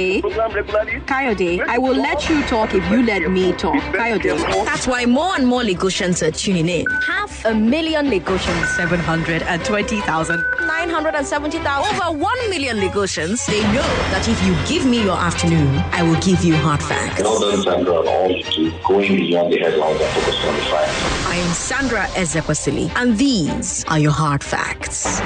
Kayode. Kayode, I will let you talk if you let me talk. Kayode. That's why more and more Lagosians are tuning in. Half a million Lagosians. 720,000. 970,000. Over 1 million Lagosians. They know that if you give me your afternoon, I will give you hard facts. Well done, Sandra, on all you do, going beyond the headlines and focusing on the facts. I am Sandra Ezekwesili, and these are your hard facts.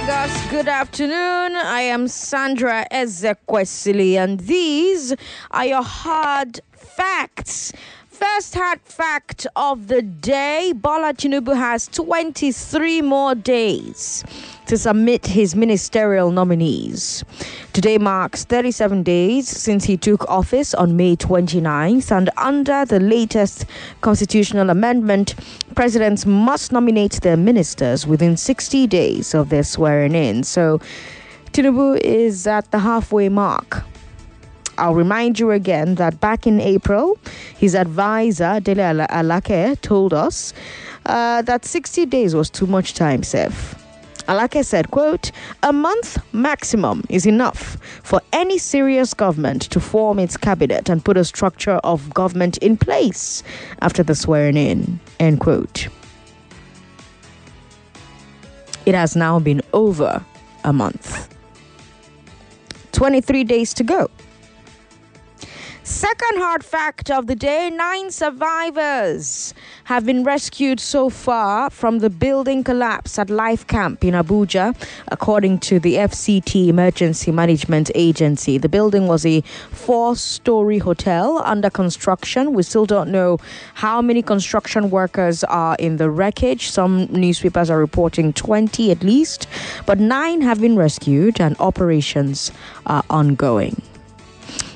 Lagos. Good afternoon. I am Sandra Ezekwesili, and these are your hard facts. First hard fact of the day Bola Tinubu has 23 more days to submit his ministerial nominees. Today marks 37 days since he took office on May 29th, and under the latest constitutional amendment, presidents must nominate their ministers within 60 days of their swearing in. So, Tinubu is at the halfway mark. I'll remind you again that back in April, his advisor, Dele Ala- Alake, told us uh, that 60 days was too much time, Seth. Alake said, quote, a month maximum is enough for any serious government to form its cabinet and put a structure of government in place after the swearing in, end quote. It has now been over a month. 23 days to go. Second hard fact of the day nine survivors have been rescued so far from the building collapse at Life Camp in Abuja, according to the FCT Emergency Management Agency. The building was a four story hotel under construction. We still don't know how many construction workers are in the wreckage. Some newspapers are reporting 20 at least, but nine have been rescued and operations are ongoing.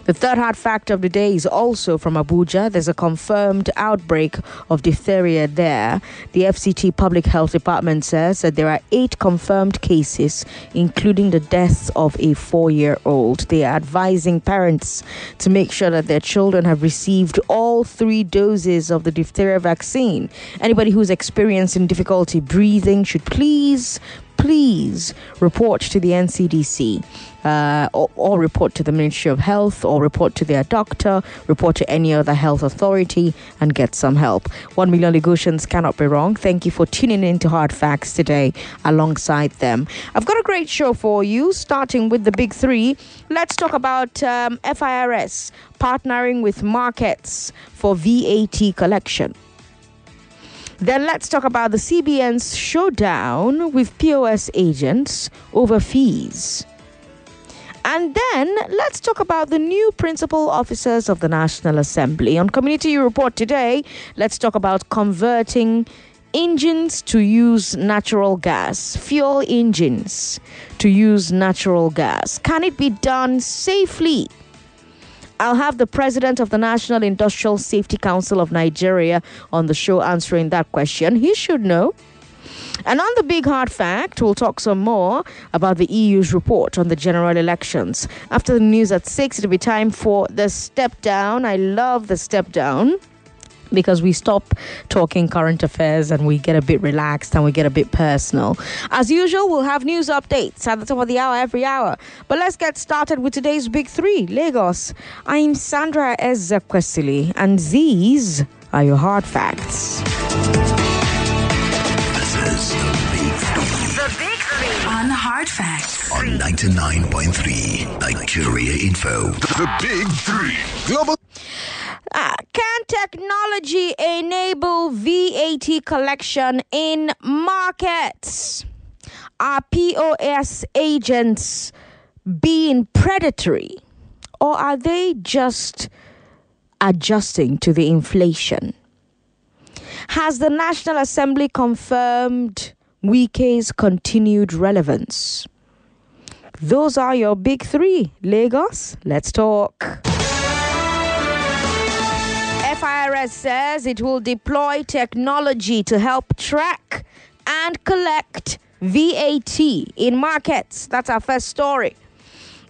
The third hard fact of the day is also from Abuja. There's a confirmed outbreak of diphtheria there. The FCT Public Health Department says that there are eight confirmed cases, including the death of a four year old. They are advising parents to make sure that their children have received all three doses of the diphtheria vaccine. Anybody who's experiencing difficulty breathing should please please report to the NCDC uh, or, or report to the Ministry of Health or report to their doctor, report to any other health authority and get some help. One million Lagosians cannot be wrong. Thank you for tuning in to Hard Facts today alongside them. I've got a great show for you, starting with the big three. Let's talk about um, FIRS partnering with markets for VAT collection. Then let's talk about the CBN's showdown with POS agents over fees. And then let's talk about the new principal officers of the National Assembly. On Community Report today, let's talk about converting engines to use natural gas, fuel engines to use natural gas. Can it be done safely? I'll have the president of the National Industrial Safety Council of Nigeria on the show answering that question. He should know. And on the big hard fact, we'll talk some more about the EU's report on the general elections. After the news at 6, it'll be time for the step down. I love the step down because we stop talking current affairs and we get a bit relaxed and we get a bit personal. As usual, we'll have news updates at the top of the hour every hour. But let's get started with today's big three Lagos. I'm Sandra Ezekwesili, and these are your hard facts. Hard Facts. on 99.3 Nigeria Info. The big three. Global. Ah, can technology enable VAT collection in markets? Are POS agents being predatory Or are they just adjusting to the inflation? Has the National Assembly confirmed Wike's continued relevance? Those are your big three. Lagos, let's talk. FIRS says it will deploy technology to help track and collect VAT in markets. That's our first story.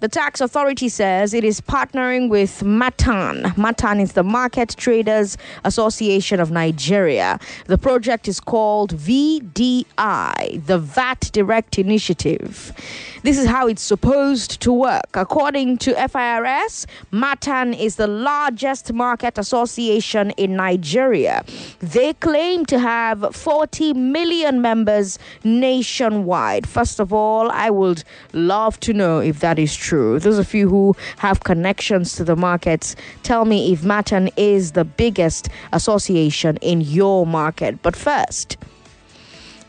The tax authority says it is partnering with Matan. Matan is the Market Traders Association of Nigeria. The project is called VDI, the VAT Direct Initiative. This is how it's supposed to work. According to FIRS, Matan is the largest market association in Nigeria. They claim to have 40 million members nationwide. First of all, I would love to know if that is true true. Those of you who have connections to the markets, tell me if Matan is the biggest association in your market. But first,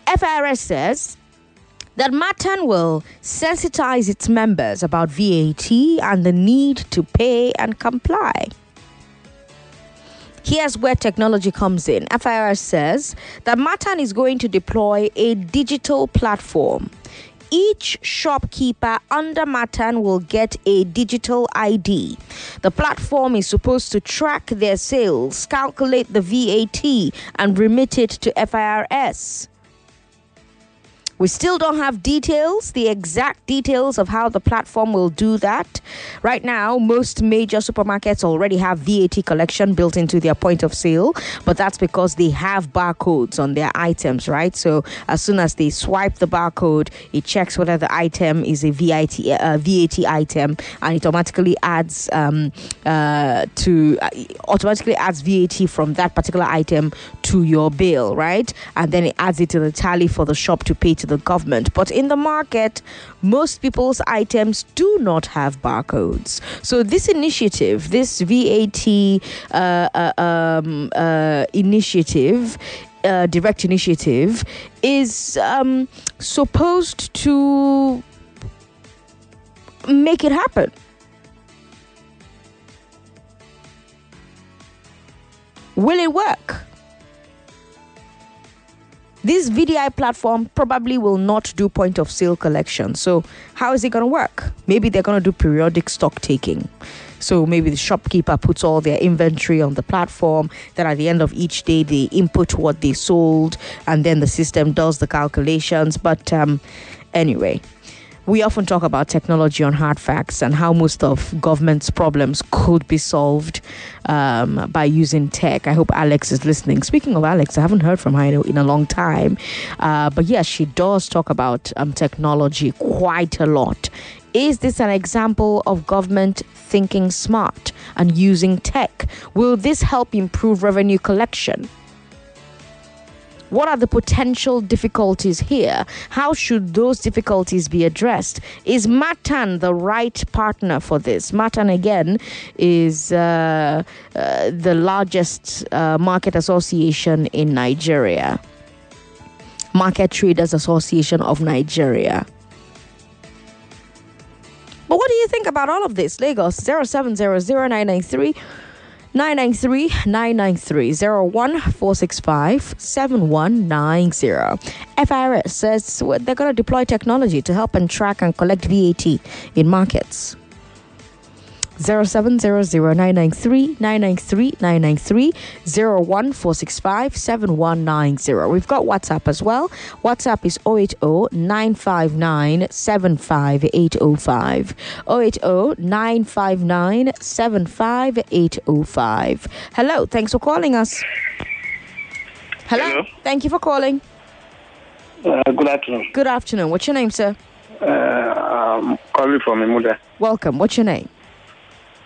FIRS says that Matan will sensitize its members about VAT and the need to pay and comply. Here's where technology comes in. FIRS says that Matan is going to deploy a digital platform each shopkeeper under Matan will get a digital ID. The platform is supposed to track their sales, calculate the VAT, and remit it to FIRS. We still don't have details, the exact details of how the platform will do that. Right now, most major supermarkets already have VAT collection built into their point of sale, but that's because they have barcodes on their items, right? So as soon as they swipe the barcode, it checks whether the item is a VAT, uh, VAT item and it automatically adds um, uh, to uh, automatically adds VAT from that particular item to your bill, right? And then it adds it to the tally for the shop to pay to the government. But in the market, most people's items do not have barcodes. So this initiative, this VAT uh, uh, um, uh, initiative, uh, direct initiative, is um, supposed to make it happen. Will it work? This VDI platform probably will not do point of sale collection. So, how is it going to work? Maybe they're going to do periodic stock taking. So maybe the shopkeeper puts all their inventory on the platform. Then at the end of each day, they input what they sold, and then the system does the calculations. But um, anyway, we often talk about technology on hard facts and how most of government's problems could be solved um, by using tech. I hope Alex is listening. Speaking of Alex, I haven't heard from her in a long time. Uh, but yes, she does talk about um, technology quite a lot. Is this an example of government thinking smart and using tech? Will this help improve revenue collection? What are the potential difficulties here? How should those difficulties be addressed? Is Matan the right partner for this? Matan, again, is uh, uh, the largest uh, market association in Nigeria, Market Traders Association of Nigeria. But what do you think about all of this? Lagos 0700 993 993 01465 7190. FIRS says they're going to deploy technology to help and track and collect VAT in markets. 0700-993-993, 993 01465 We've got WhatsApp as well. WhatsApp is 080-959-75805. 080-959-75805. Hello, thanks for calling us. Hello. Hello. Thank you for calling. Uh, good afternoon. Good afternoon. What's your name, sir? Uh, I'm calling from Imuda. Welcome. What's your name?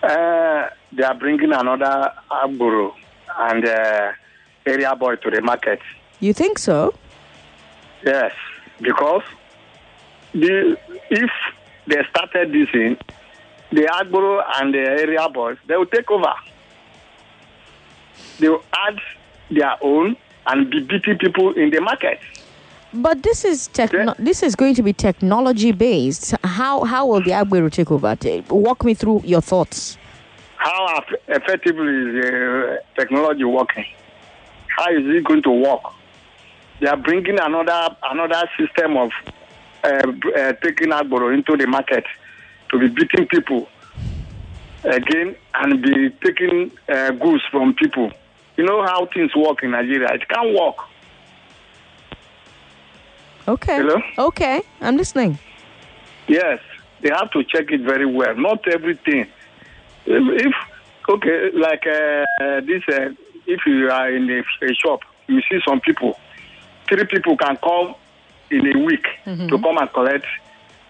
Uh, they are bringing another Agbero and uh, area boy to the market. You think so? Yes, because the, if they started this in, the Agbero and the area boys, they will take over. They will add their own and be beating people in the market. But this is techno- this is going to be technology based. How how will the Agbero take over? Walk me through your thoughts. How effectively is uh, technology working? How is it going to work? They are bringing another another system of uh, uh, taking Agbero into the market to be beating people again and be taking uh, goods from people. You know how things work in Nigeria. It can't work. Okay. Hello? Okay, I'm listening. Yes, they have to check it very well. Not everything. If, if okay, like uh, this, uh, if you are in a, a, shop, you see some people, three people can come in a week mm-hmm. to come and collect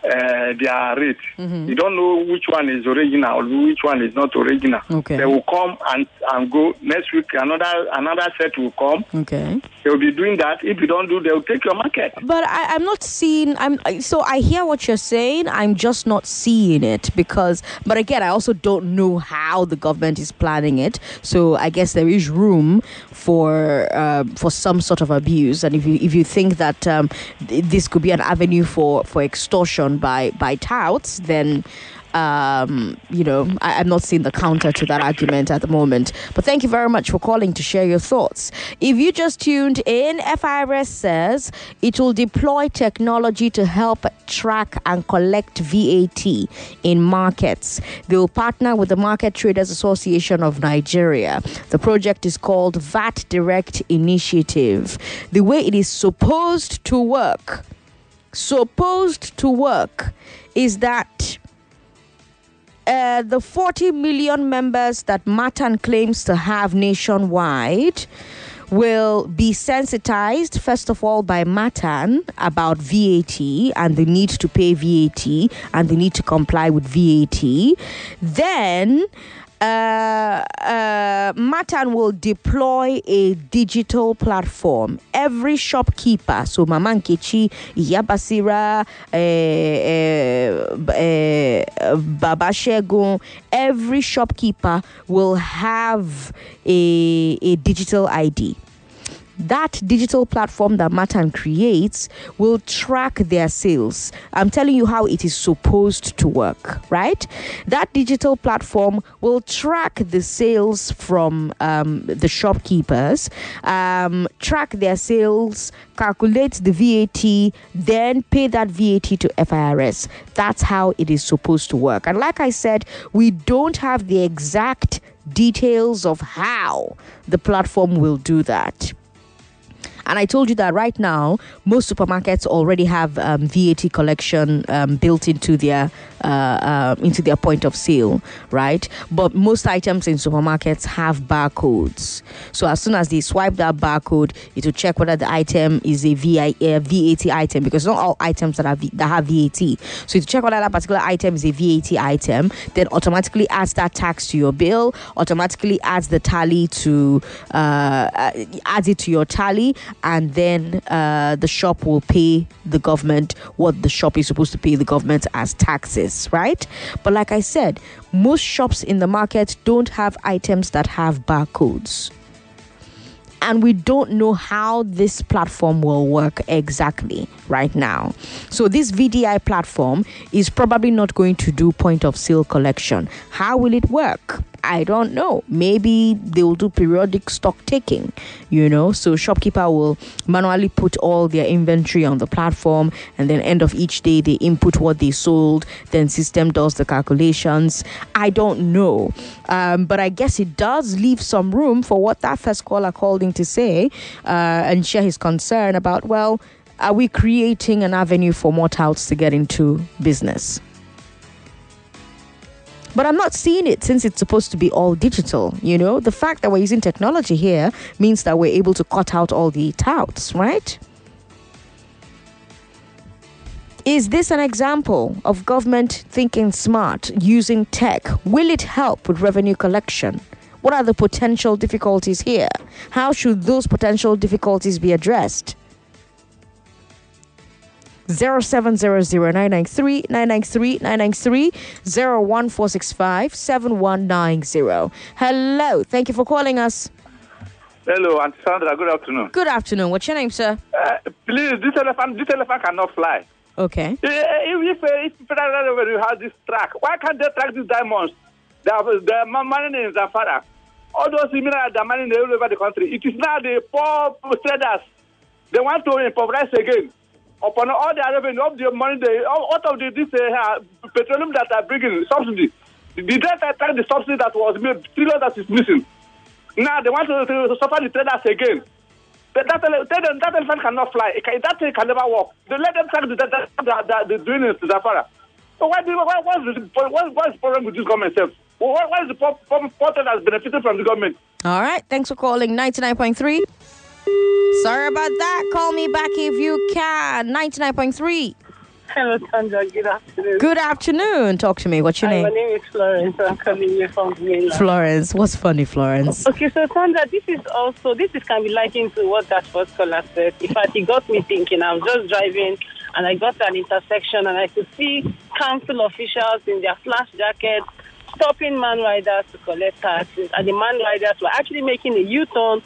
uh, their rate. Mm-hmm. You don't know which one is original or which one is not original. Okay. They will come and, and go next week. Another another set will come. Okay. They will be doing that. If you don't do, they will take your market. But I, am not seeing. I'm so I hear what you're saying. I'm just not seeing it because. But again, I also don't know how the government is planning it. So I guess there is room for uh, for some sort of abuse. And if you if you think that um, this could be an avenue for for extortion by by touts, then um, you know, I, am not seeing the counter to that argument at the moment. But thank you very much for calling to share your thoughts. If you just tuned in, FIRS says it will deploy technology to help track and collect VAT in markets. They will partner with the Market Traders Association of Nigeria. The project is called VAT Direct Initiative. The way it is supposed to work supposed to work is that uh, the 40 million members that Matan claims to have nationwide will be sensitized, first of all, by Matan about VAT and the need to pay VAT and the need to comply with VAT. Then uh, uh, Matan will deploy a digital platform. Every shopkeeper, so Mama Nkechi, Yabasira, uh, every shopkeeper will have a, a digital ID that digital platform that Matan creates will track their sales. I'm telling you how it is supposed to work, right? That digital platform will track the sales from um, the shopkeepers, um, track their sales, calculate the VAT, then pay that VAT to FIRS. That's how it is supposed to work. And like I said, we don't have the exact details of how the platform will do that. And I told you that right now, most supermarkets already have um, VAT collection um, built into their uh, uh, into their point of sale, right? But most items in supermarkets have barcodes. So as soon as they swipe that barcode, it will check whether the item is a VAT item because not all items that have that have VAT. So to check whether that particular item is a VAT item, then automatically adds that tax to your bill, automatically adds the tally to uh, uh adds it to your tally, and then uh, the shop will pay the government what the shop is supposed to pay the government as taxes, right? But like I said, most shops in the market don't have items that have barcodes. And we don't know how this platform will work exactly right now. So, this VDI platform is probably not going to do point of sale collection. How will it work? I don't know. Maybe they will do periodic stock taking, you know. So shopkeeper will manually put all their inventory on the platform and then end of each day they input what they sold, then system does the calculations. I don't know. Um, but I guess it does leave some room for what that first caller called in to say uh, and share his concern about, well, are we creating an avenue for more to get into business? But I'm not seeing it since it's supposed to be all digital. You know, the fact that we're using technology here means that we're able to cut out all the touts, right? Is this an example of government thinking smart, using tech? Will it help with revenue collection? What are the potential difficulties here? How should those potential difficulties be addressed? 0700 Hello. Thank you for calling us. Hello, Auntie Sandra. Good afternoon. Good afternoon. What's your name, sir? Uh, please, this elephant, this elephant cannot fly. Okay. Eh, If, if, if revenue has this track, why can't they track these diamonds? The, are mining in Zamfara. All those minerals are mining all over the country. It is now the poor traders. They want to impoverish again. Upon all the revenue of the money, they, of the, this uh, petroleum that are bringing subsidy, the they track the subsidy that was made, trillion that is missing. Now they want to, to suffer the traders again. That, that, that, elephant cannot fly. It can, that thing can never walk. They let them track the, that, that, that, the doing to Zamfara. So why, do, why, what's, the, what, what's the problem with this government itself? What, what is the poor that's benefiting from the government? All right. Thanks for calling 99.3. Sorry about that. Call me back if you can. 99.3. Hello, Sandra. Good afternoon. Good afternoon. Talk to me. What's your Hi, my name? name is Florence. I'm calling you from mainland. Florence. What's funny, Florence? Okay, so Sandra, this is also this is can be likened to what that first caller said. In fact, it got me thinking. I was just driving and I got to an intersection and I could see council officials in their flash jackets stopping man riders to collect taxes, and the man riders were actually making a U-turn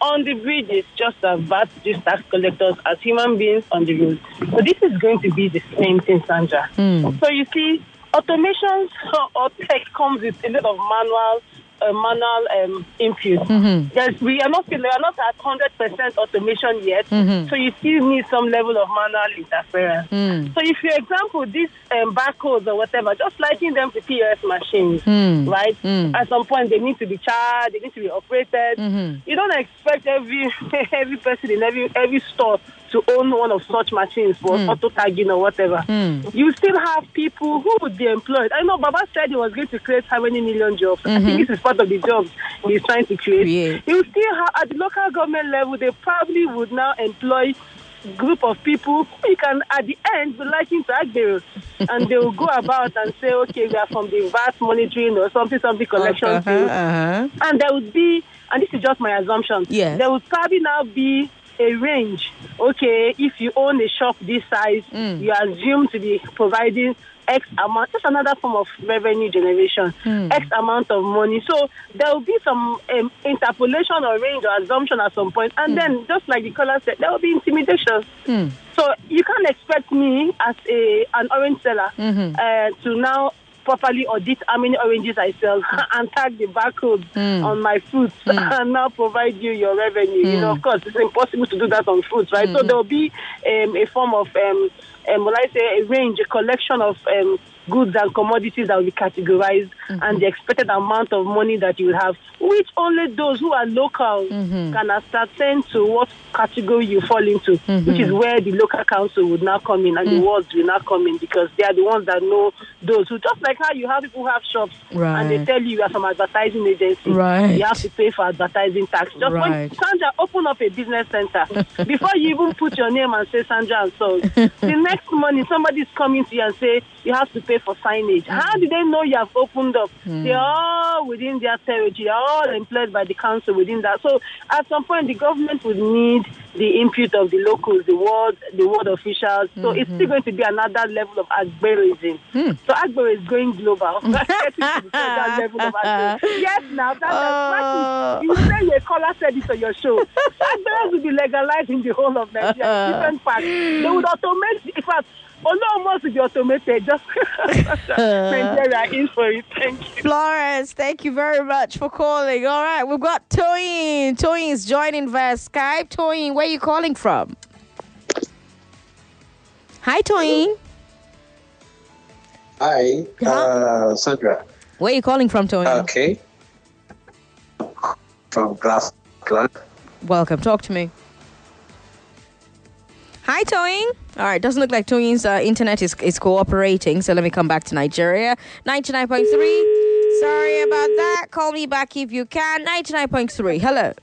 on the bridges just as bad these tax collectors as human beings on the road. So this is going to be the same thing, Sandra. Hmm. So you see, automation or tech comes with a lot of manual, uh, manual um, input. There's, we are not we are not at hundred percent automation yet, so you still need some level of manual interference. So if, for example, these um, barcodes or whatever, just liking them to POS machines, right? At some point, they need to be charged, they need to be operated. You don't expect every every person in every every store to own one of such machines for auto tagging or whatever. You still have people who would be employed. I know Baba said he was going to create how many million jobs. I think this is part of the jobs he's trying to create. Create. You still have at the local government level, they probably would now employ group of people who you can at the end be liking to act bills and they will go about and say okay we are from the vast monitoring or something something collection Uh-huh, uh-huh. and there would be and this is just my assumption Yes. there would probably now be a range okay if you own a shop this size Mm. you are assumed to be providing x amount just another form of revenue generation Mm. x amount of money so there will be some um, interpolation or range or assumption at some point Mm. and then just like the caller said there will be intimidation so you can't expect me as a an orange seller Mm-hmm. uh, to now properly audit how many oranges I sell and tag the barcode Mm. on my fruits and now provide you your revenue. You know, of course, it's impossible to do that on fruits, right? So there will be um, a form of, um, um, will I say, a range, a collection of um, goods and commodities that will be categorized mm-hmm. and the expected amount of money that you will have, which only those who are local mm-hmm. can ascertain to what category you fall into, mm-hmm. which is where the local council would now come in and the mm. wards will now come in because they are the ones that know those who, just like how you have people who have shops and they tell you you are some advertising agency, Right. you have to pay for advertising tax. Just when Sandra open up a business center, before you even put your name and say Sandra and Sons, the next morning somebody's coming to you and say you have to pay for signage. How mm. do they know you have opened up? Mm. They are all within their territory. They are all employed by the council within that. So at some point, the government would need the input of the locals, the ward, the ward officials. So it's mm-hmm. still going to be another level of agberism. Hmm. So Agbero is going global. Getting to the federal level of Yes, now that's Oh. you say your caller said it on your show. Agberos will be legalized in the whole of Nigeria. Different parts. They would automate. In fact, almost will be automated. Just Nigeria in for it. Thank you. Florence, thank you very much for calling. All right, we've got Toyin. Toyin is joining via Skype. Toyin, where are you calling from? Hi, Toyin. Hi, uh, Sandra. Where are you calling from, Toyin? Okay. From Glasgow. Welcome. Talk to me. Hi, Toyin. All right, doesn't look like Toyin's uh, internet is, is cooperating, so let me come back to Nigeria. 99.3. Sorry about that. Call me back if you can. 99.3. Hello.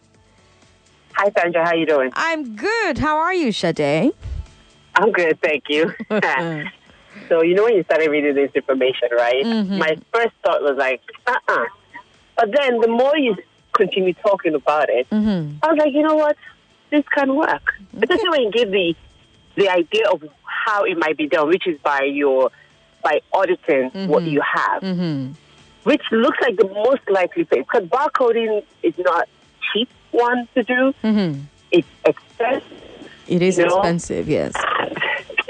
Hi, Sandra. How you doing? I'm good. How are you, Sade? I'm good, thank you. so you know when you started reading this information, right? Mhm. My first thought was like, uh-uh. But then the more you continue talking about it, Mm-hmm. I was like, you know what? This can work. Especially when you give the the idea of how it might be done, which is by your by auditing what Mhm. you have, Mm-hmm. which looks like the most likely thing Because barcoding is not cheap one to do. Mm-hmm. It's expensive. It is You know? expensive, yes.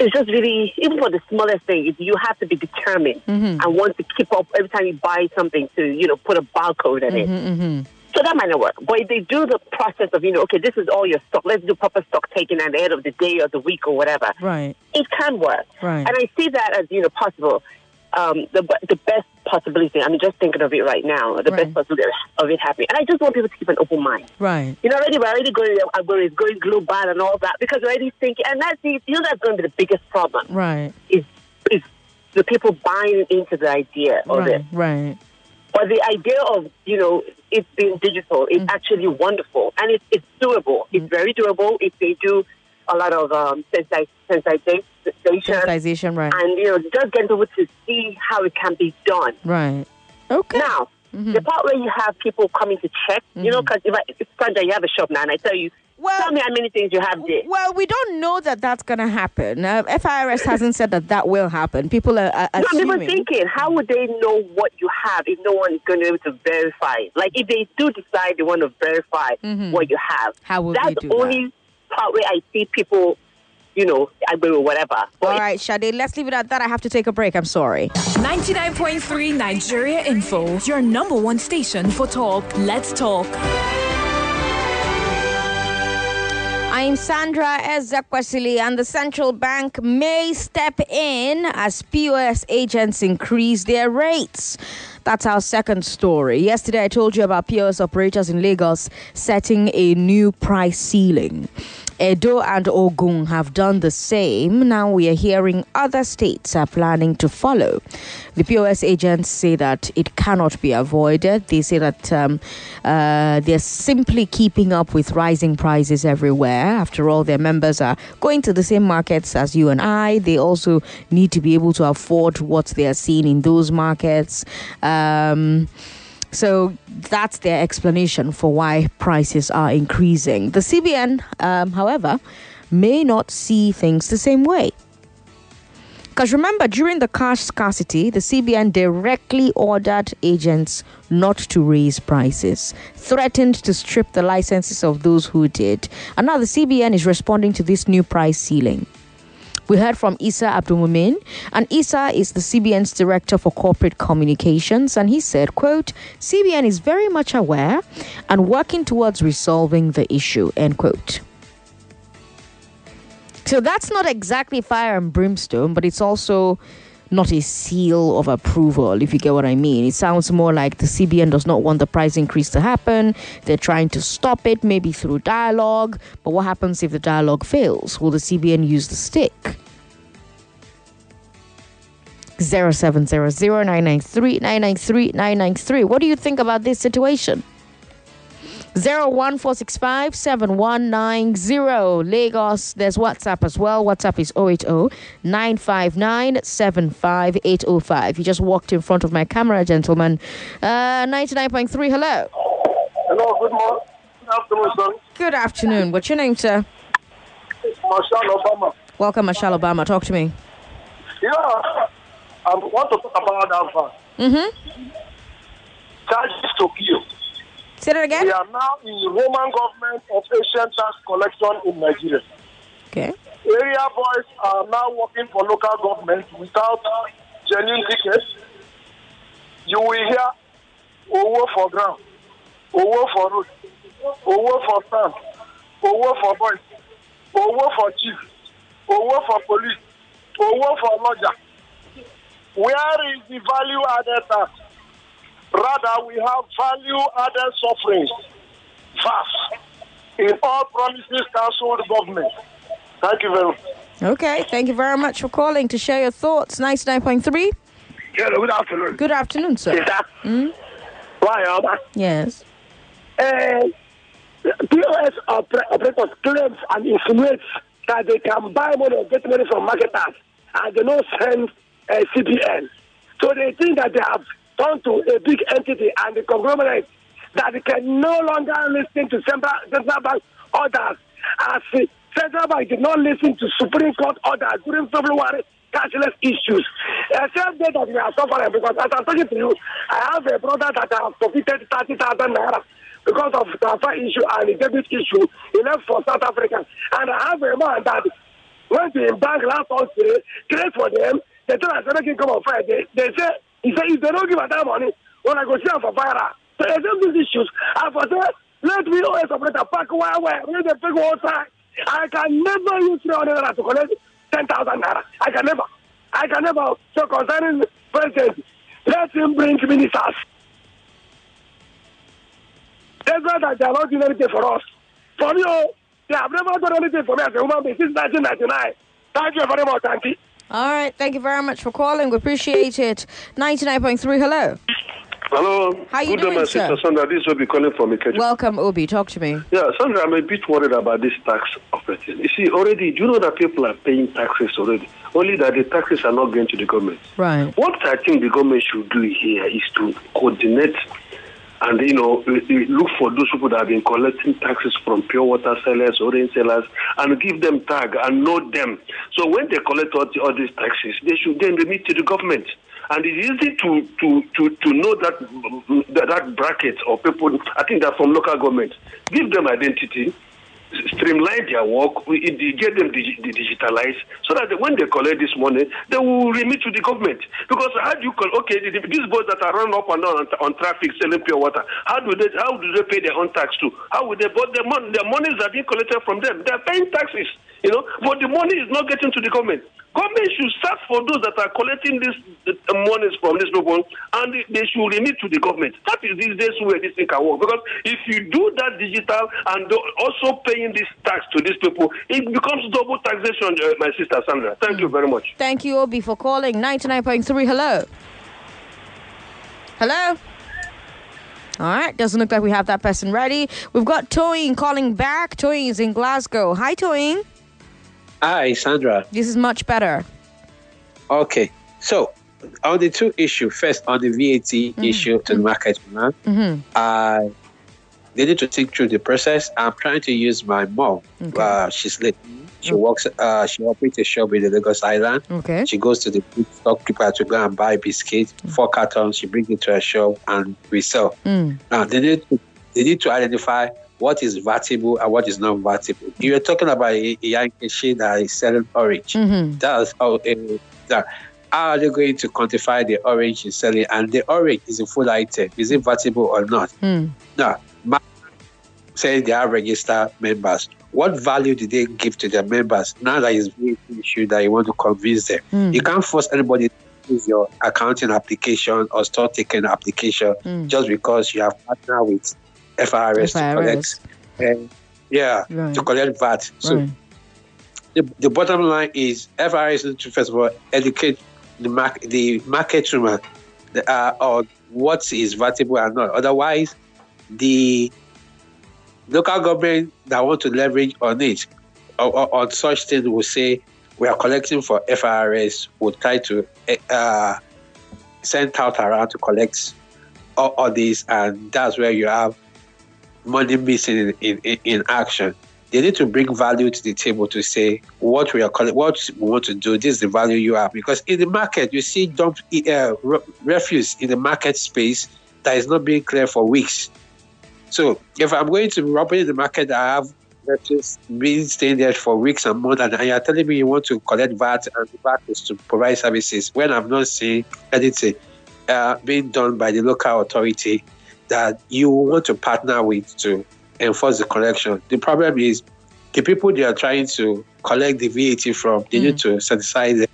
It's just really, even for the smallest thing, you have to be determined Mhm. and want to keep up every time you buy something to, you know, put a barcode on it. So that might not work. But if they do the process of, you know, okay, this is all your stock, let's do proper stock taking at the end of the day or the week or whatever, Right. it can work. Right. And I see that as, you know, possible. Um, the, the best possibility, I'm just thinking of it right now, the Right. best possibility of it happening. And I just want people to keep an open mind. Right. You know, already we're already going where it's going global and all that because we're already thinking, and that's the, you know that's going to be the biggest problem Right. is is the people buying into the idea of it. Right. But the idea of you know it being digital is mm. actually wonderful and it's it's doable. It's mm. very doable if they do a lot of um, sensitization Sensitization, right. and you know just get people to see how it can be done. Right. Okay. Now, mm-hmm. the part where you have people coming to check, you know, mm-hmm. because if, I, if Sandra, you have a shop now, and I tell you, tell me how many things you have there. Well, we don't know that that's going to happen. Uh, FIRS hasn't said that that will happen. People are, are No, I'm even thinking, how would they know what you have if no one is going to be able to verify? it? Like, if they do decide they want to verify what you have, how will that's they do the only part where I see people, you know, I agree with whatever. All right, Shade, let's leave it at that. I have to take a break. I'm sorry. 99.3 Nigeria Info, your number one station for talk. Let's talk. I'm Sandra Ezekwesili, and the central bank may step in as POS agents increase their rates. That's our second story. Yesterday, I told you about POS operators in Lagos setting a new price ceiling. Edo and Ogun have done the same. Now we are hearing other states are planning to follow. The POS agents say that it cannot be avoided. They say that um, uh, they're simply keeping up with rising prices everywhere. After all, their members are going to the same markets as you and I. They also need to be able to afford what they are seeing in those markets. Um, so that's their explanation for why prices are increasing. The CBN, um, however, may not see things the same way. Because remember, during the cash scarcity, the CBN directly ordered agents not to raise prices, threatened to strip the licenses of those who did. And now the CBN is responding to this new price ceiling. We heard from Isa Abdulmumin, and Isa is the CBN's director for corporate communications, and he said, quote, CBN is very much aware and working towards resolving the issue, end quote. So that's not exactly fire and brimstone, but it's also not a seal of approval, if you get what I mean. It sounds more like the CBN does not want the price increase to happen. They're trying to stop it, maybe through dialogue. But what happens if the dialogue fails? Will the CBN use the stick? 0700-993-993-993. What do you think about this situation? 014657190 Lagos. There's WhatsApp as well. WhatsApp is 080 959 75805. You just walked in front of my camera, gentlemen. Uh, 99.3, hello. Hello, good morning. Good afternoon, sir. Good afternoon. What's your name, sir? Marshall Obama. Welcome, Michelle Obama. Talk to me. Yeah, I want to talk about that. Mm-hmm. Charges to kill. Say that again? We are now in the Roman government of Asian tax collection in Nigeria. Okay. Area boys are now working for local government without genuine tickets. You will hear Owo for ground, Owo for road, Owo for stand, Owo for boys, Owo for chief, Owo for police, Owo for lodger. Where is the value added tax? Rather, we have value added sufferings, vast, in all promises cancelled government. Thank you very much. Okay. Thank you very much for calling to share your thoughts. 99.3. Hello, good afternoon. Good afternoon, sir. Mm? Why, Alma? Yes. Uh, POS operators claim and insinuate that they can buy money or get money from marketers and they don't send uh, CBN. So they think that they have turned to a big entity and the conglomerate that can no longer listen to central, bank orders as central bank did not listen to Supreme Court orders during February cashless issues. Except that we are suffering because as I'm talking to you, I have a brother that has forfeited 30,000 naira because of Afar issue and the debit issue, he left for South Africa. And I have a man that went to him bank last Thursday, create for them. They tell us they can come on Friday. They say, he said, if they don't give us that money, when I go see for fire. So they say these issues. And for say, let me always operator pack where where where they pick one side. I can never use 300 naira to collect 10,000 naira. I can never. I can never. So concerning the president, let him bring ministers. That's why that they are not doing anything for us. For me, oh, they have never done anything for me as a woman since 1999. Thank you very much, Auntie. All right. Thank you very much for calling. We appreciate it. 99.3, hello. Hello. How you Good doing, my sir? sister Sandra. This will be calling from Ikeja. Welcome, Obi. Talk to me. yeah, Sandra, I'm a bit worried about this tax operating. You see, already, do you know that people are paying taxes already? Only that the taxes are not going to the government. Right. What I think the government should do here is to coordinate and you know look for those people that have been collecting taxes from pure water sellers, orange sellers, and give them tag and know them. So when they collect all, all these taxes, they should then remit to the government. And it's easy to to to, to know that, that that bracket of people. I think that from local government, give them identity streamline their work, we get them de- digitalized, so that when they collect this money, they will remit to the government. Because how do you call? Okay, the- the- these boys that are running up and down on, on traffic selling pure water, how do they how do they pay their own tax too? How would they? But the mon- the monies are being collected from them. They are paying taxes, you know, but the money is not getting to the government. Government should start for those that are collecting this uh, monies from these people, and they- should remit to the government. That is these days where this thing can work. Because if you do that digital and also paying this tax to these people, it becomes double taxation. Uh, my sister Sandra, thank you very much. Thank you, Obi, for calling. 99.3, hello. Hello? All right, doesn't look like we have that person ready. We've got Toyin calling back. Toyin is in Glasgow. Hi, Toyin. Hi, Sandra. This is much better. Okay, so on the two issue, first on the VAT issue to the market woman, Mm-hmm. uh, they need to think through the process. I'm trying to use my mom. Uh, she's late. She works. Uh, she operates a shop in the Lagos Island. Okay. She goes to the stockkeeper to go and buy biscuits, four cartons. She brings it to her shop and we sell. Mm. Now they need to, they need to identify what is vatable and what is not vatable. You were talking about a, a Yankee that is selling orange. Mm-hmm. That's how uh, that. How are they going to quantify the orange is selling? And the orange is a full item. Is it vatable or not? Mm. Now, say they are registered members. What value do they give to their members now that it's an issue that you want to convince them? Mm. You can't force anybody to use your accounting application or store taking application Mm. just because you have partnered with FRS, to collect. uh, yeah, Right. to collect VAT. So Right. the, the bottom line is FRS to first of all educate the market the market woman uh, on what is vatable and not. Otherwise, the local government that want to leverage on it or, or on such things will say we are collecting for FRS. Will try to uh, send out around to collect all, all this, and that's where you have money missing in, in, in, action. They need to bring value to the table to say what we are calling, what we want to do. This is the value you have because in the market you see dump uh, re- refuse in the market space that is not being cleared for weeks. So if I'm going to in the market, I have refuse being staying there for weeks and months, and you're telling me you want to collect VAT and VAT is to provide services when I'm not seeing anything uh, being done by the local authority that you want to partner with to enforce the collection. The problem is the people they are trying to collect the VAT from, they need to satisfy them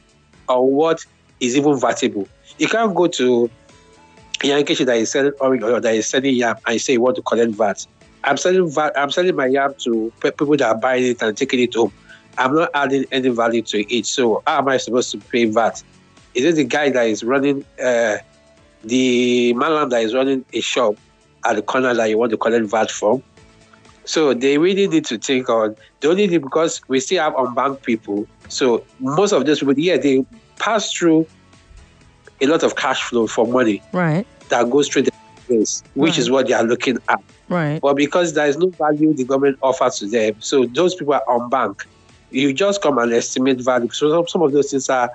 on what is even vatable. You can't go to Yankee that is selling orange or that is selling yam and say you want to collect VAT. I'm selling VAT, I'm selling my yam to people that are buying it and taking it home. I'm not adding any value to it. So how am I supposed to pay VAT? Is it the guy that is running uh, the man that is running a shop at the corner that you want to collect VAT from? So they really need to think on the only thing because we still have unbanked people. So most of those people, yeah, they pass through a lot of cash flow for money Right. that goes through the place, which is what they are looking at. Right. But because there is no value the government offers to them, so those people are unbanked. You just come and estimate value. So some, some of those things are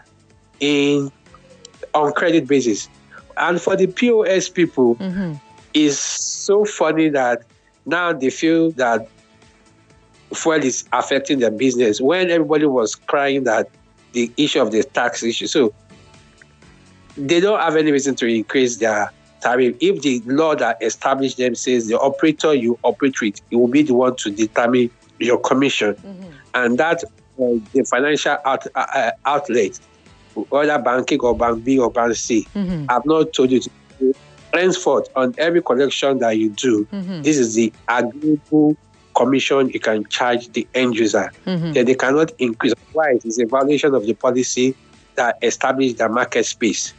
in on credit basis. And for the POS people, Mm-hmm. It's so funny that now they feel that fuel is affecting their business when everybody was crying that the issue of the tax issue. So they don't have any reason to increase their tariff. If the law that established them says the operator you operate with, it will be the one to determine your commission. Mm-hmm. And that uh, the financial out, uh, uh outlet, whether banking or bank B or bank C, mm-hmm. have not told you to henceforth on every collection that you do, mm-hmm. this is the agreeable commission you can charge the end user. Mm-hmm. That they cannot increase. Why? It is a violation of the policy that established the market space.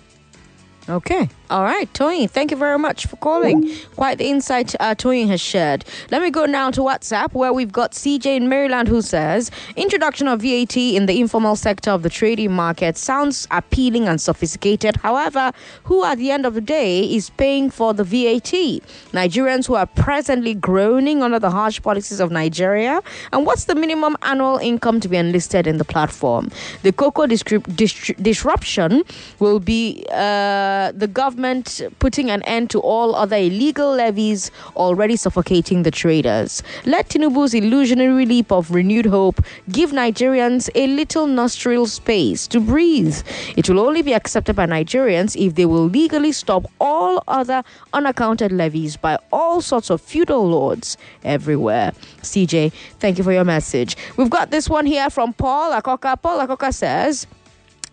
Okay. All right, Tony, thank you very much for calling. Quite the insight uh, Tony has shared. Let me go now to WhatsApp where we've got CJ in Maryland who says introduction of VAT in the informal sector of the trading market sounds appealing and sophisticated. However, who at the end of the day is paying for the VAT? Nigerians who are presently groaning under the harsh policies of Nigeria. And what's the minimum annual income to be enlisted in the platform? The cocoa disruption will be uh, the government government putting an end to all other illegal levies already suffocating the traders. Let Tinubu's illusionary leap of renewed hope give Nigerians a little nostril space to breathe. It will only be accepted by Nigerians if they will legally stop all other unaccounted levies by all sorts of feudal lords everywhere. CJ, thank you for your message. We've got this one here from Paul Akoka. Paul Akoka says,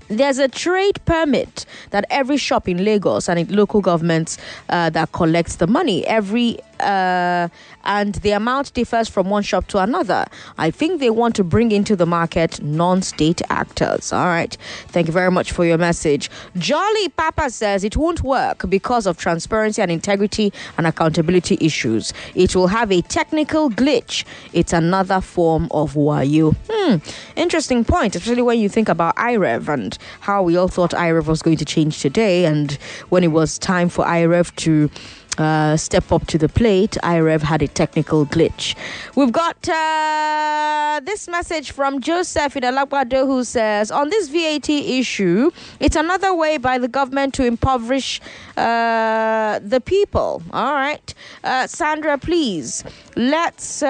there's a trade permit that every shop in Lagos and in local governments uh, that collects the money every uh, and the amount differs from one shop to another. I think they want to bring into the market non state actors. All right. Thank you very much for your message. Jolly Papa says it won't work because of transparency and integrity and accountability issues. It will have a technical glitch. It's another form of wayo. Hmm. Interesting point, especially when you think about IREV and how we all thought IREV was going to change today. And when it was time for IREV to uh, step up to the plate, IREV had a technical glitch. We've got uh, this message from Joseph in Alagbado who says On this VAT issue, it's another way by the government to impoverish uh, the people. All right. Uh, Sandra, please, let's.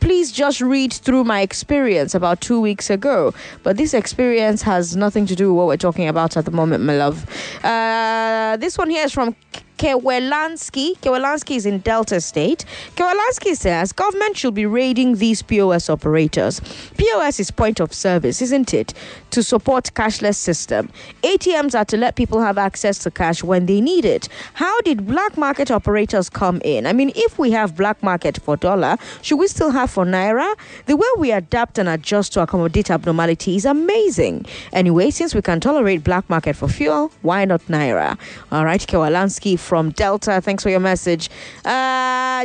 Please just read through my experience about two weeks ago. But this experience has nothing to do with what we're talking about at the moment, my love. Uh, this one here is from Kewelansky. Kewelansky is in Delta State. Kewelansky says government should be raiding these POS operators. POS is point of service, isn't it? To support cashless system. ATMs are to let people have access to cash when they need it. How did black market operators come in? I mean, if we have black market for dollar, should we still have for naira? The way we adapt and adjust to accommodate abnormality is amazing. Anyway, since we can tolerate black market for fuel, why not naira? All right, Kewalansky from Delta. Thanks for your message. Uh,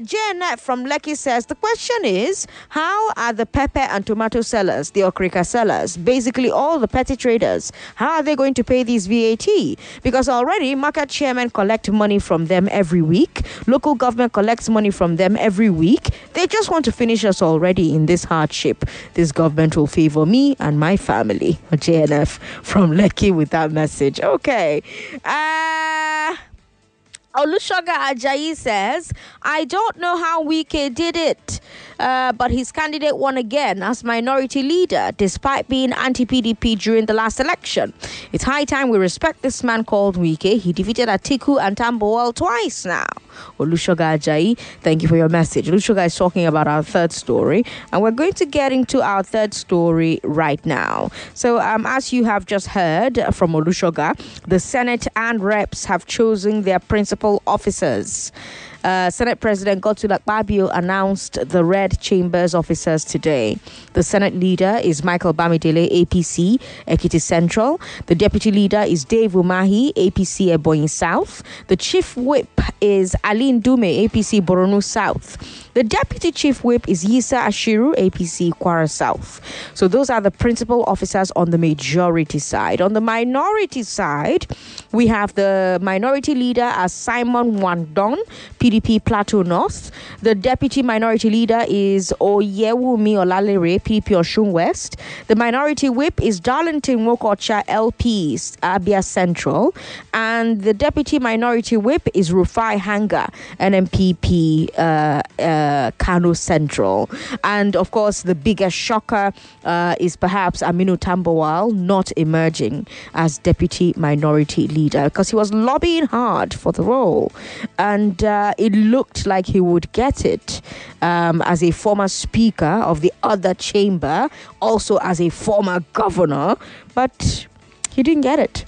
from Lekki says the question is how are the pepper and tomato sellers, the okrika sellers, basically all the petty traders, how are they going to pay these VAT? Because already market chairmen collect money from them every week, local government collects money from them every week. They just want to finish us already in this hardship. This government will favor me and my family. JNF from Lekki with that message. Okay. Uh, Olusoga Ajayi says, I don't know how Wike did it. Uh, but his candidate won again as minority leader despite being anti PDP during the last election. It's high time we respect this man called Wike. He defeated Atiku and Tambuwal twice now. Olushoga Ajayi, thank you for your message. Olushoga is talking about our third story, and we're going to get into our third story right now. So, um, as you have just heard from Olushoga, the Senate and reps have chosen their principal officers. Uh, Senate President Godswill Akpabio announced the Red Chambers officers today. The Senate leader is Michael Bamidele, APC, Ekiti Central. The deputy leader is Dave Umahi, APC, Ebonyi South. The chief whip is Ali Ndume, APC, Borno South. The deputy chief whip is Yisa Ashiru, APC Kwara South. So those are the principal officers on the majority side. On the minority side, we have the minority leader as Simon Mwadkwon, PDP Plateau North. The deputy minority leader is Oyewumi Olalere, PDP Osun West. The minority whip is Darlington Nwokocha, LP Abia Central. And the deputy minority whip is Rufai Hanga, NNPP uh, uh, Kano Central. And of course, the biggest shocker uh, is perhaps Aminu Tambuwal not emerging as deputy minority leader because he was lobbying hard for the role. And uh, it looked like he would get it um, as a former speaker of the other chamber, also as a former governor, but he didn't get it.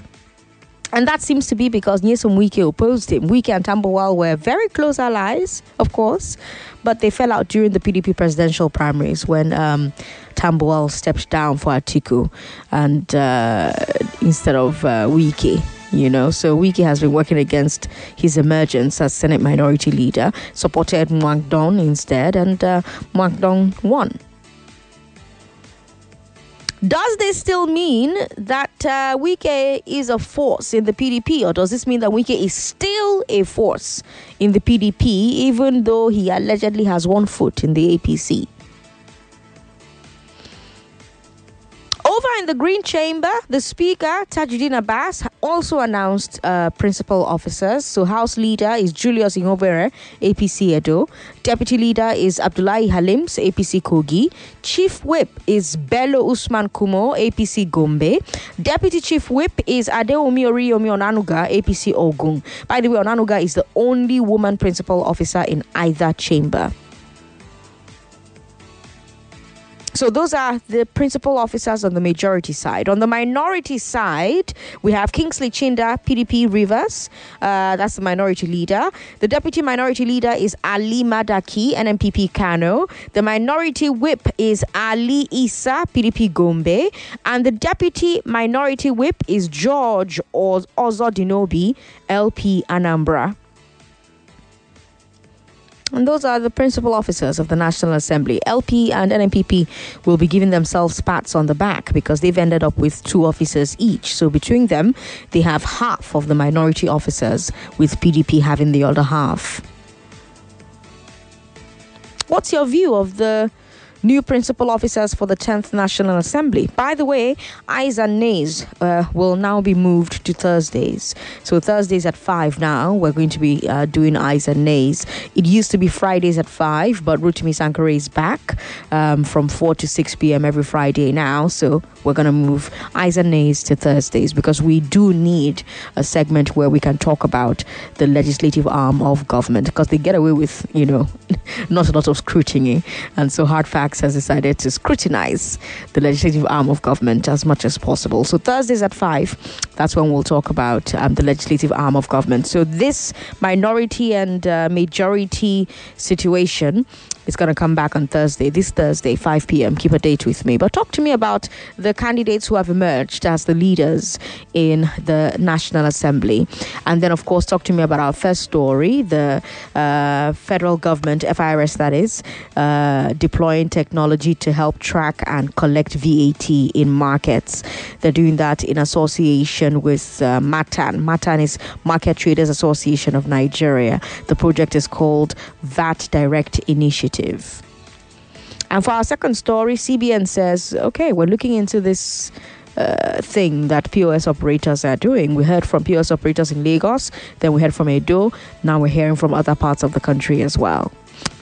And that seems to be because Nyesom Wike opposed him. Wike and Tambuwal were very close allies, of course, but they fell out during the PDP presidential primaries when um, Tambuwal stepped down for Atiku and uh, instead of uh, Wike you know. So Wike has been working against his emergence as Senate Minority Leader, supported Mwadkwon instead, and uh, won. Does this still mean that uh, Wike is a force in the PDP, or does this mean that Wike is still a force in the PDP, even though he allegedly has one foot in the APC? Over in the Green Chamber, the Speaker, Tajudeen Abbas, also announced uh, principal officers. So, House Leader is Julius Ihonvbere, APC Edo. Deputy Leader is Abdullahi Halims, APC Kogi. Chief Whip is Bello Usman Kumo, APC Gombe. Deputy Chief Whip is Adewunmi Oriyomi Onanuga, APC Ogun. By the way, Onanuga is the only woman principal officer in either chamber. So those are the principal officers on the majority side. On the minority side, we have Kingsley Chinda, PDP Rivers. Uh, that's the minority leader. The deputy minority leader is Ali Madaki, NNPP Kano. The minority whip is Ali Isa, PDP Gombe. And the deputy minority whip is George Oz- Ozodinobi, LP Anambra. And those are the principal officers of the National Assembly. LP and NNPP will be giving themselves pats on the back because they've ended up with two officers each. So between them, they have half of the minority officers, with PDP having the other half. What's your view of the new principal officers for the 10th National Assembly. By the way, ayes and nays uh, will now be moved to Thursdays. So Thursdays at 5 now, we're going to be uh, doing ayes and nays. It used to be Fridays at 5, but Rotimi Sankare is back um, from 4 to 6 p.m. every Friday now. So we're going to move ayes and nays to Thursdays because we do need a segment where we can talk about the legislative arm of government because they get away with, you know, not a lot of scrutiny. And so hard facts has decided to scrutinize the legislative arm of government as much as possible. So Thursdays at 5, that's when we'll talk about um, the legislative arm of government. So this minority and uh, majority situation is going to come back on Thursday, this Thursday, 5 p.m. Keep a date with me. But talk to me about the candidates who have emerged as the leaders in the National Assembly. And then, of course, talk to me about our first story the uh, federal government, FIRS that is, uh, deploying technology to help track and collect VAT in markets. They're doing that in association with uh, MATAN. MATAN is Market Traders Association of Nigeria. The project is called VAT Direct Initiative. And for our second story, CBN says, okay, we're looking into this uh, thing that POS operators are doing. We heard from POS operators in Lagos, then we heard from Edo, now we're hearing from other parts of the country as well.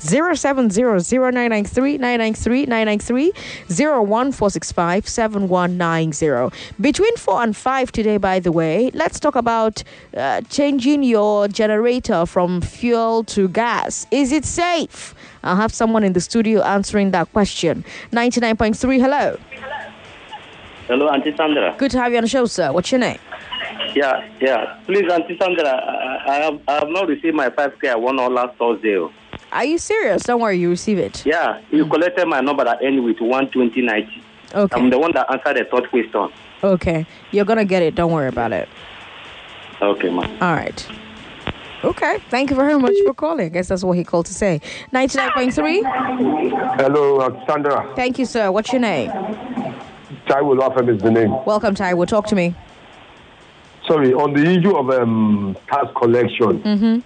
070-0993-993-993-01465-7190. Between 4 and 5 today, by the way, let's talk about uh, changing your generator from fuel to gas. Is it safe? I'll have someone in the studio answering that question. 99.3, hello. Hello, Auntie Sandra. Good to have you on the show, sir. What's your name? Yeah, yeah. Please, Auntie Sandra, I, I, have, I have not received my 5K I won on last Thursday. Are you serious? Don't worry, you receive it. Yeah, you collected my number that end with 12090. Okay. I'm the one that answered the third question. Okay. You're going to get it. Don't worry about it. Okay, man. All right. Okay. Thank you very much for calling. I guess that's what he called to say. 99.3. Hello, uh, Sandra. Thank you, sir. What's your name? Taiwo Lafem is the name. Welcome, Ty. Will talk to me. Sorry, on the issue of um, tax collection, Mm-hmm.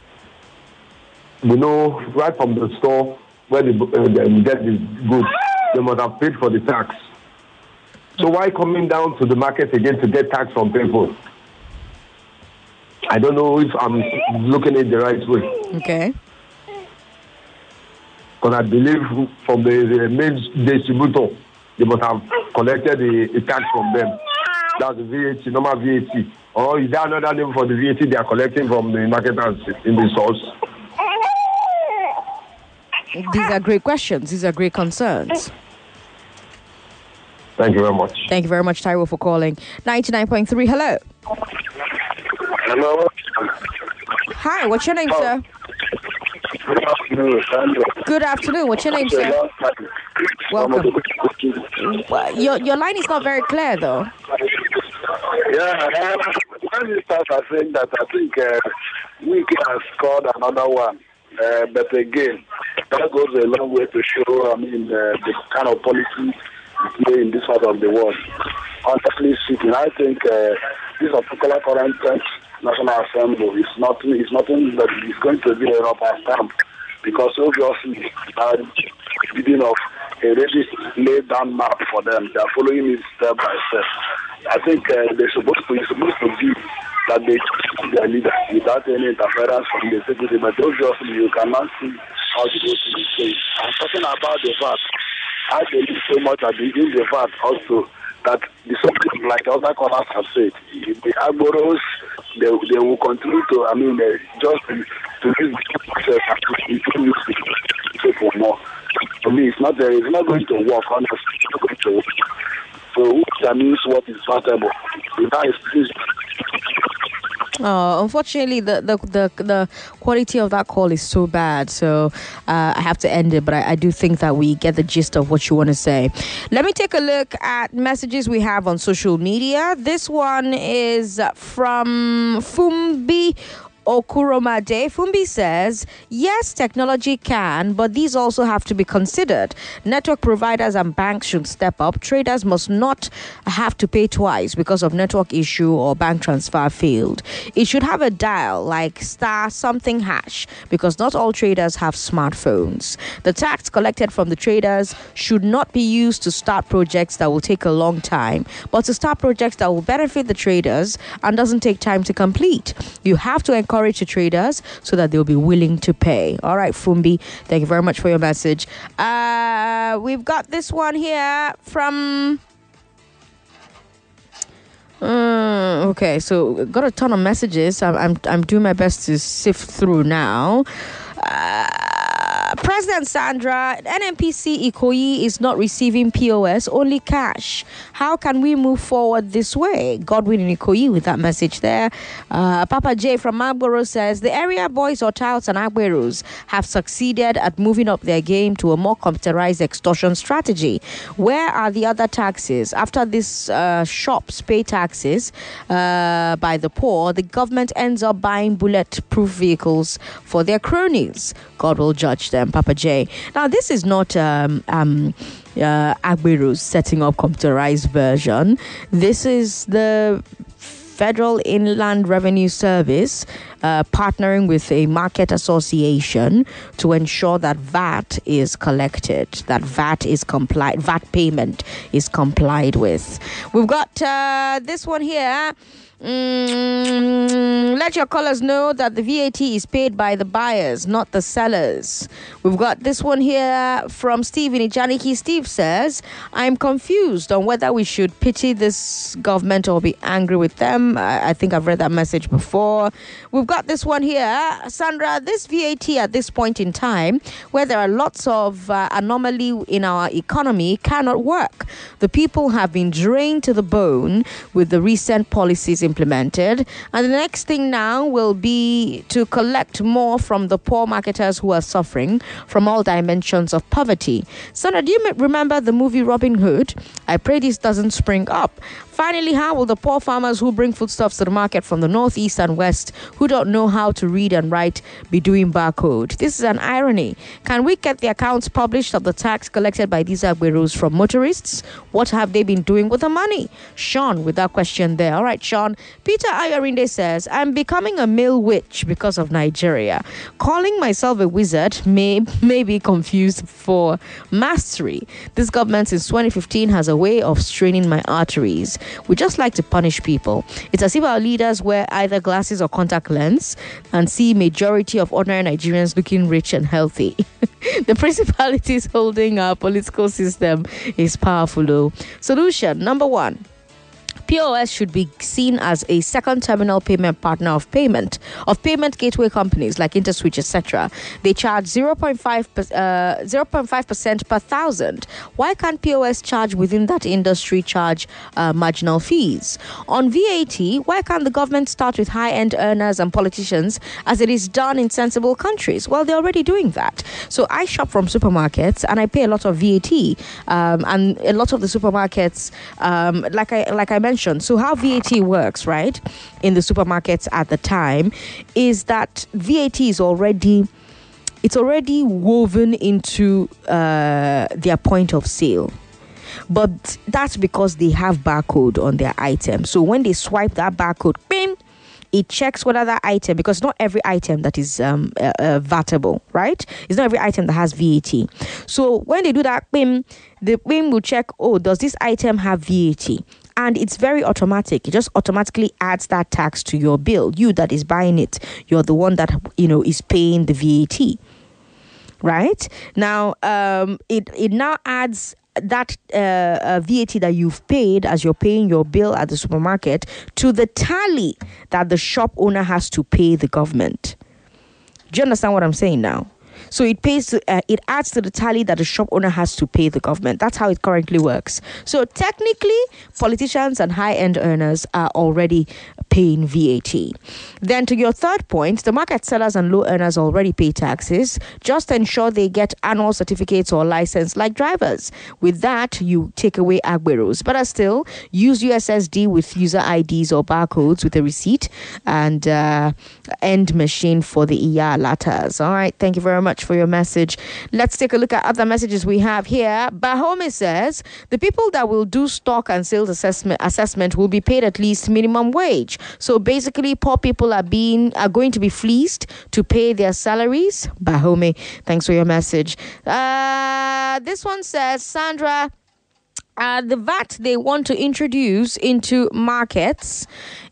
We know right from the store where they, uh, they get the goods, they must have paid for the tax. So why coming down to the market again to get tax from people? I don't know if I'm looking at it the right way. Okay. Because I believe from the, the main distributor, they must have collected the, the tax from them. That's the VAT, normal VAT. Or is there another name for the VAT they are collecting from the marketers in the source? These are great questions. These are great concerns. Thank you very much. Thank you very much, Taiwo, for calling. 99.3, hello. Hello. Hi, what's your name, sir? Good afternoon, Sandra. Good afternoon. What's your name, sir? Welcome. Well, Your, your line is not very clear, though. Yeah, when you start I saying that, I think uh, Wike has scored another one. Uh, but again, that goes a long way to show, I mean, uh, the kind of policy play in this part of the world. Honestly speaking, I think uh, this particular current uh, National Assembly is nothing, is nothing that is going to be a rubber stamp because obviously uh, bidding of a already laid down map for them. They are following it step by step. I think uh, they're supposed to, supposed to be that they choose their leader without any interference from the executive. But obviously, you cannot see how the vote is going. I'm talking about the fact. I believe so much that in the fact also that the something like other callers have said, the Agberos, they, they will continue to, I mean, uh, just to, to use the process to the for more. For me, it's not, uh, it's not going to work, honestly. It's not going to work. So who determines what is valuable? Without excuse, Oh, unfortunately, the, the, the, the quality of that call is so bad. So uh, I have to end it, but I, I do think that we get the gist of what you want to say. Let me take a look at messages we have on social media. This one is from Fumbi Okuromade Fumbi says, yes, technology can, but these also have to be considered. Network providers and banks should step up. Traders must not have to pay twice because of network issue or bank transfer failed. It should have a dial like star something hash because not all traders have smartphones. The tax collected from the traders should not be used to start projects that will take a long time, but to start projects that will benefit the traders and doesn't take time to complete. You have to encourage the traders so that they'll be willing to pay. All right, Fumbi, thank you very much for your message. Uh, we've got this one here from. Uh, okay, so got a ton of messages. I'm, I'm, I'm doing my best to sift through now. Uh, President Sandra, NNPC Ikoyi is not receiving POS, only cash. How can we move forward this way? Godwin and Ikoyi with that message there. Uh, Papa J from Marlborough says the area boys or touts and Agberos have succeeded at moving up their game to a more computerized extortion strategy. Where are the other taxes? After these uh, shops pay taxes uh, by the poor, the government ends up buying bulletproof vehicles for their cronies. God will judge them, Papa J. Now, this is not um, um, uh, Agbero's setting up computerized version. This is the Federal Inland Revenue Service uh, partnering with a market association to ensure that VAT is collected, that VAT is complied, VAT payment is complied with. We've got uh, this one here. Mm, let your callers know that the VAT is paid by the buyers, not the sellers. We've got this one here from Steve in. Steve says, I'm confused on whether we should pity this government or be angry with them. I, I think I've read that message before. We've got this one here. Sandra, this VAT at this point in time, where there are lots of uh, anomaly in our economy, cannot work. The people have been drained to the bone with the recent policies implemented. And the next thing now will be to collect more from the poor marketers who are suffering from all dimensions of poverty. Sandra, do you remember the movie Robin Hood? I pray this doesn't spring up. Finally, how will the poor farmers who bring foodstuffs to the market from the northeast and west, who don't know how to read and write, be doing barcode? This is an irony. Can we get the accounts published of the tax collected by these agberos from motorists? What have they been doing with the money? Sean, with that question there. All right, Sean. Peter Ayorinde says, I'm becoming a male witch because of Nigeria. Calling myself a wizard may, may be confused for mastery. This government since 2015 has a way of straining my arteries. We just like to punish people. It's as if our leaders wear either glasses or contact lens and see majority of ordinary Nigerians looking rich and healthy. the principalities holding our political system is powerful though. Solution number one POS should be seen as a second terminal payment partner of payment of payment gateway companies like InterSwitch, etc. They charge 0.5 uh, 0.5 percent per thousand. Why can't POS charge within that industry charge uh, marginal fees on VAT? Why can't the government start with high end earners and politicians as it is done in sensible countries? Well, they're already doing that. So I shop from supermarkets and I pay a lot of VAT, um, and a lot of the supermarkets, um, like I like I mentioned so, how VAT works, right, in the supermarkets at the time, is that VAT is already it's already woven into uh, their point of sale. But that's because they have barcode on their item. So when they swipe that barcode, bing, it checks whether that item because not every item that is um, uh, uh, vatable, right? It's not every item that has VAT. So when they do that, BIM, the BIM will check, oh, does this item have VAT? And it's very automatic it just automatically adds that tax to your bill you that is buying it you're the one that you know is paying the VAT right now um it it now adds that uh, uh, VAT that you've paid as you're paying your bill at the supermarket to the tally that the shop owner has to pay the government. Do you understand what I'm saying now? So it pays, uh, it adds to the tally that the shop owner has to pay the government. That's how it currently works. So technically, politicians and high end earners are already paying VAT. Then to your third point, the market sellers and low earners already pay taxes. Just ensure they get annual certificates or license like drivers. With that, you take away agberos. But still, use USSD with user IDs or barcodes with a receipt and uh, end machine for the ER letters. All right, thank you very much for your message. Let's take a look at other messages we have here. Bahome says the people that will do stock and sales assessment assessment will be paid at least minimum wage. So basically, poor people are being are going to be fleeced to pay their salaries. Bahome, thanks for your message. Uh, this one says Sandra. Uh, the VAT they want to introduce into markets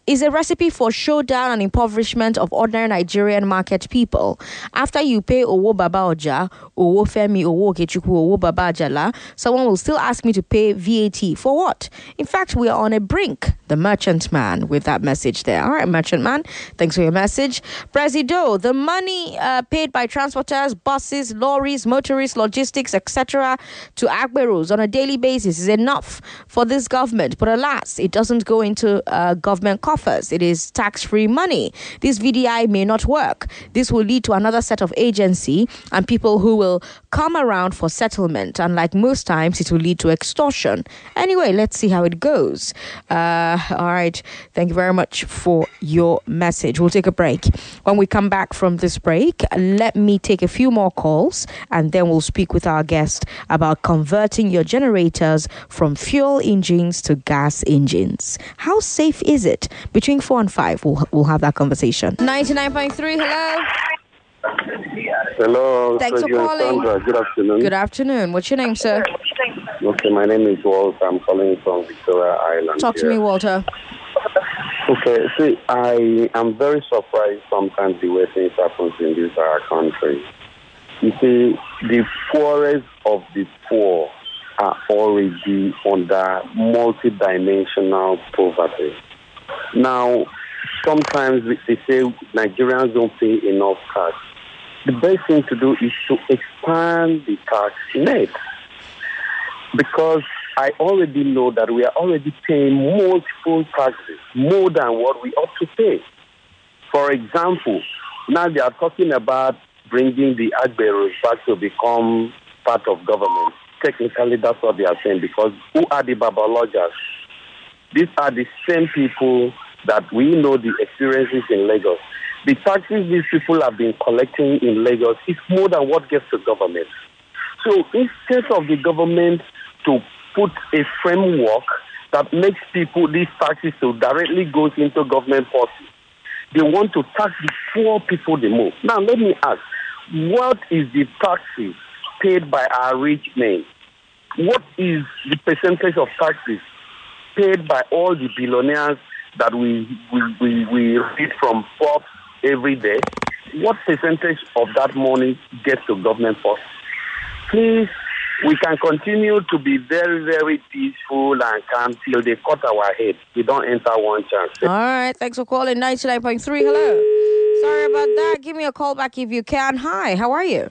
is a recipe for showdown and impoverishment of ordinary Nigerian market people. After you pay Owo Baba Oja, Owo Femi, Owo Kechuku, Owo Baba Ajala, someone will still ask me to pay VAT. For what? In fact, we are on a brink. The merchant man with that message there. All right, merchant man, thanks for your message. Presido, the money uh, paid by transporters, buses, lorries, motorists, logistics, etc. to Agberos on a daily basis is enough for this government. But alas, it doesn't go into uh, government coffers. It is tax free money. This VDI may not work. This will lead to another set of agency and people who will come around for settlement. And like most times, it will lead to extortion. Anyway, let's see how it goes. Uh, all right. Thank you very much for your message. We'll take a break. When we come back from this break, let me take a few more calls and then we'll speak with our guest about converting your generators from fuel engines to gas engines. How safe is it? between four and five, we'll, we'll have that conversation. 99.3, hello. Hello. Thanks for calling. Sandra. Good afternoon. Good afternoon. What's your name, sir? Okay, my name is Walter. I'm calling from Victoria Island. Talk to me, Walter. Okay, see, I am very surprised sometimes the way things happen in this our country. You see, the poorest of the poor are already under multidimensional poverty. Now, sometimes they say Nigerians don't pay enough tax. The best thing to do is to expand the tax net. Because I already know that we are already paying multiple taxes, more than what we ought to pay. For example, now they are talking about bringing the Agberos back to become part of government. Technically, that's what they are saying because who are the Babalojas? these are the same people that we know the experiences in Lagos. The taxes these people have been collecting in Lagos is more than what gets to government. So instead of the government to put a framework that makes people these taxes to directly goes into government purse, they want to tax the poor people the most. Now let me ask, what is the taxes paid by our rich men? What is the percentage of taxes paid by all the billionaires that we we, we, we read from Forbes every day? What percentage of that money gets to government purse? Please we can continue to be very, very peaceful and calm till they cut our head. We don't enter one chance. All right. Thanks for calling 99.3. Hello. Sorry about that. Give me a call back if you can. Hi. How are you?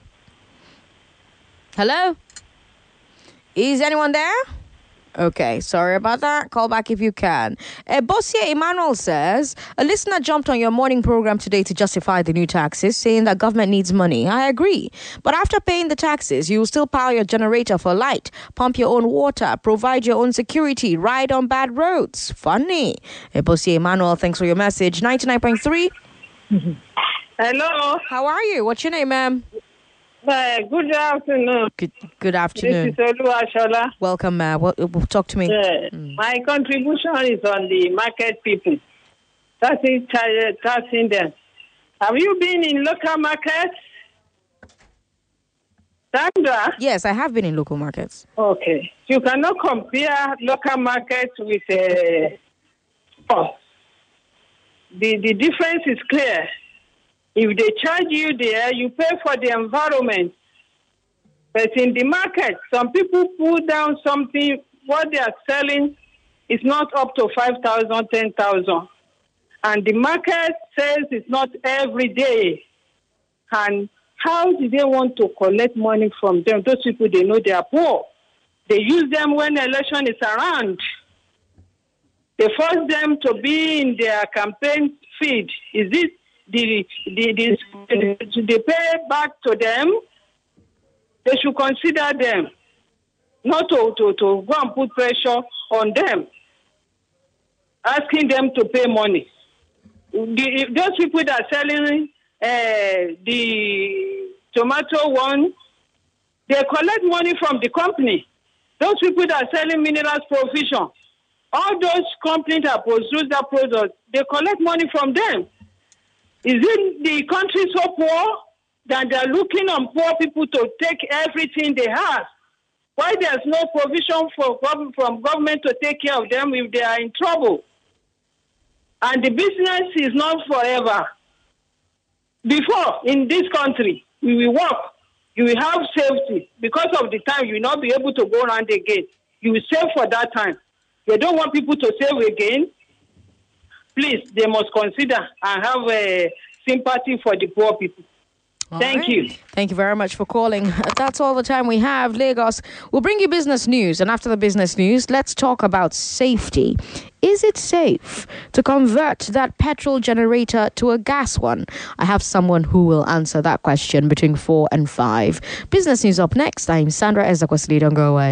Hello? Is anyone there? Okay, sorry about that. Call back if you can. Uh, Bossier Emmanuel says a listener jumped on your morning program today to justify the new taxes, saying that government needs money. I agree, but after paying the taxes, you will still power your generator for light, pump your own water, provide your own security, ride on bad roads. Funny. Uh, Bossier Emmanuel, thanks for your message. Ninety nine point three. Hello. How are you? What's your name, ma'am? Uh, good afternoon. Good, good afternoon. This is Oluwashola. Welcome, ma'am. Well, talk to me. Yeah. My contribution is on the market people. That is taxing them. Have you been in local markets? Sandra? Yes, I have been in local markets. Okay. You cannot compare local markets with a uh, the, the difference is clear. If they charge you there, you pay for the environment. But in the market, some people put down something, what they are selling is not up to 5,000, 10,000. And the market says it's not every day. And how do they want to collect money from them? Those people, they know they are poor. They use them when election is around. They force them to be in their campaign feed. Is it the, the, the, the, the pay back to them? They should consider them, not to, to, to go and put pressure on them, asking them to pay money. The, those people that are selling uh, the tomato one, they collect money from the company. Those people that are selling minerals provision, all those companies that produce that product, they collect money from them. Is it the country so poor that they're looking on poor people to take everything they have? Why there's no provision for from government to take care of them if they are in trouble? And the business is not forever. Before in this country, we will work, you will have safety. Because of the time, you will not be able to go around again. You will save for that time. They don't want people to save again. Please, they must consider and have a sympathy for the poor people. All Thank right. you. Thank you very much for calling. That's all the time we have. Lagos, we'll bring you business news. And after the business news, let's talk about safety. Is it safe to convert that petrol generator to a gas one? I have someone who will answer that question between four and five. Business news up next. I'm Sandra Ezekwesili. Don't go away.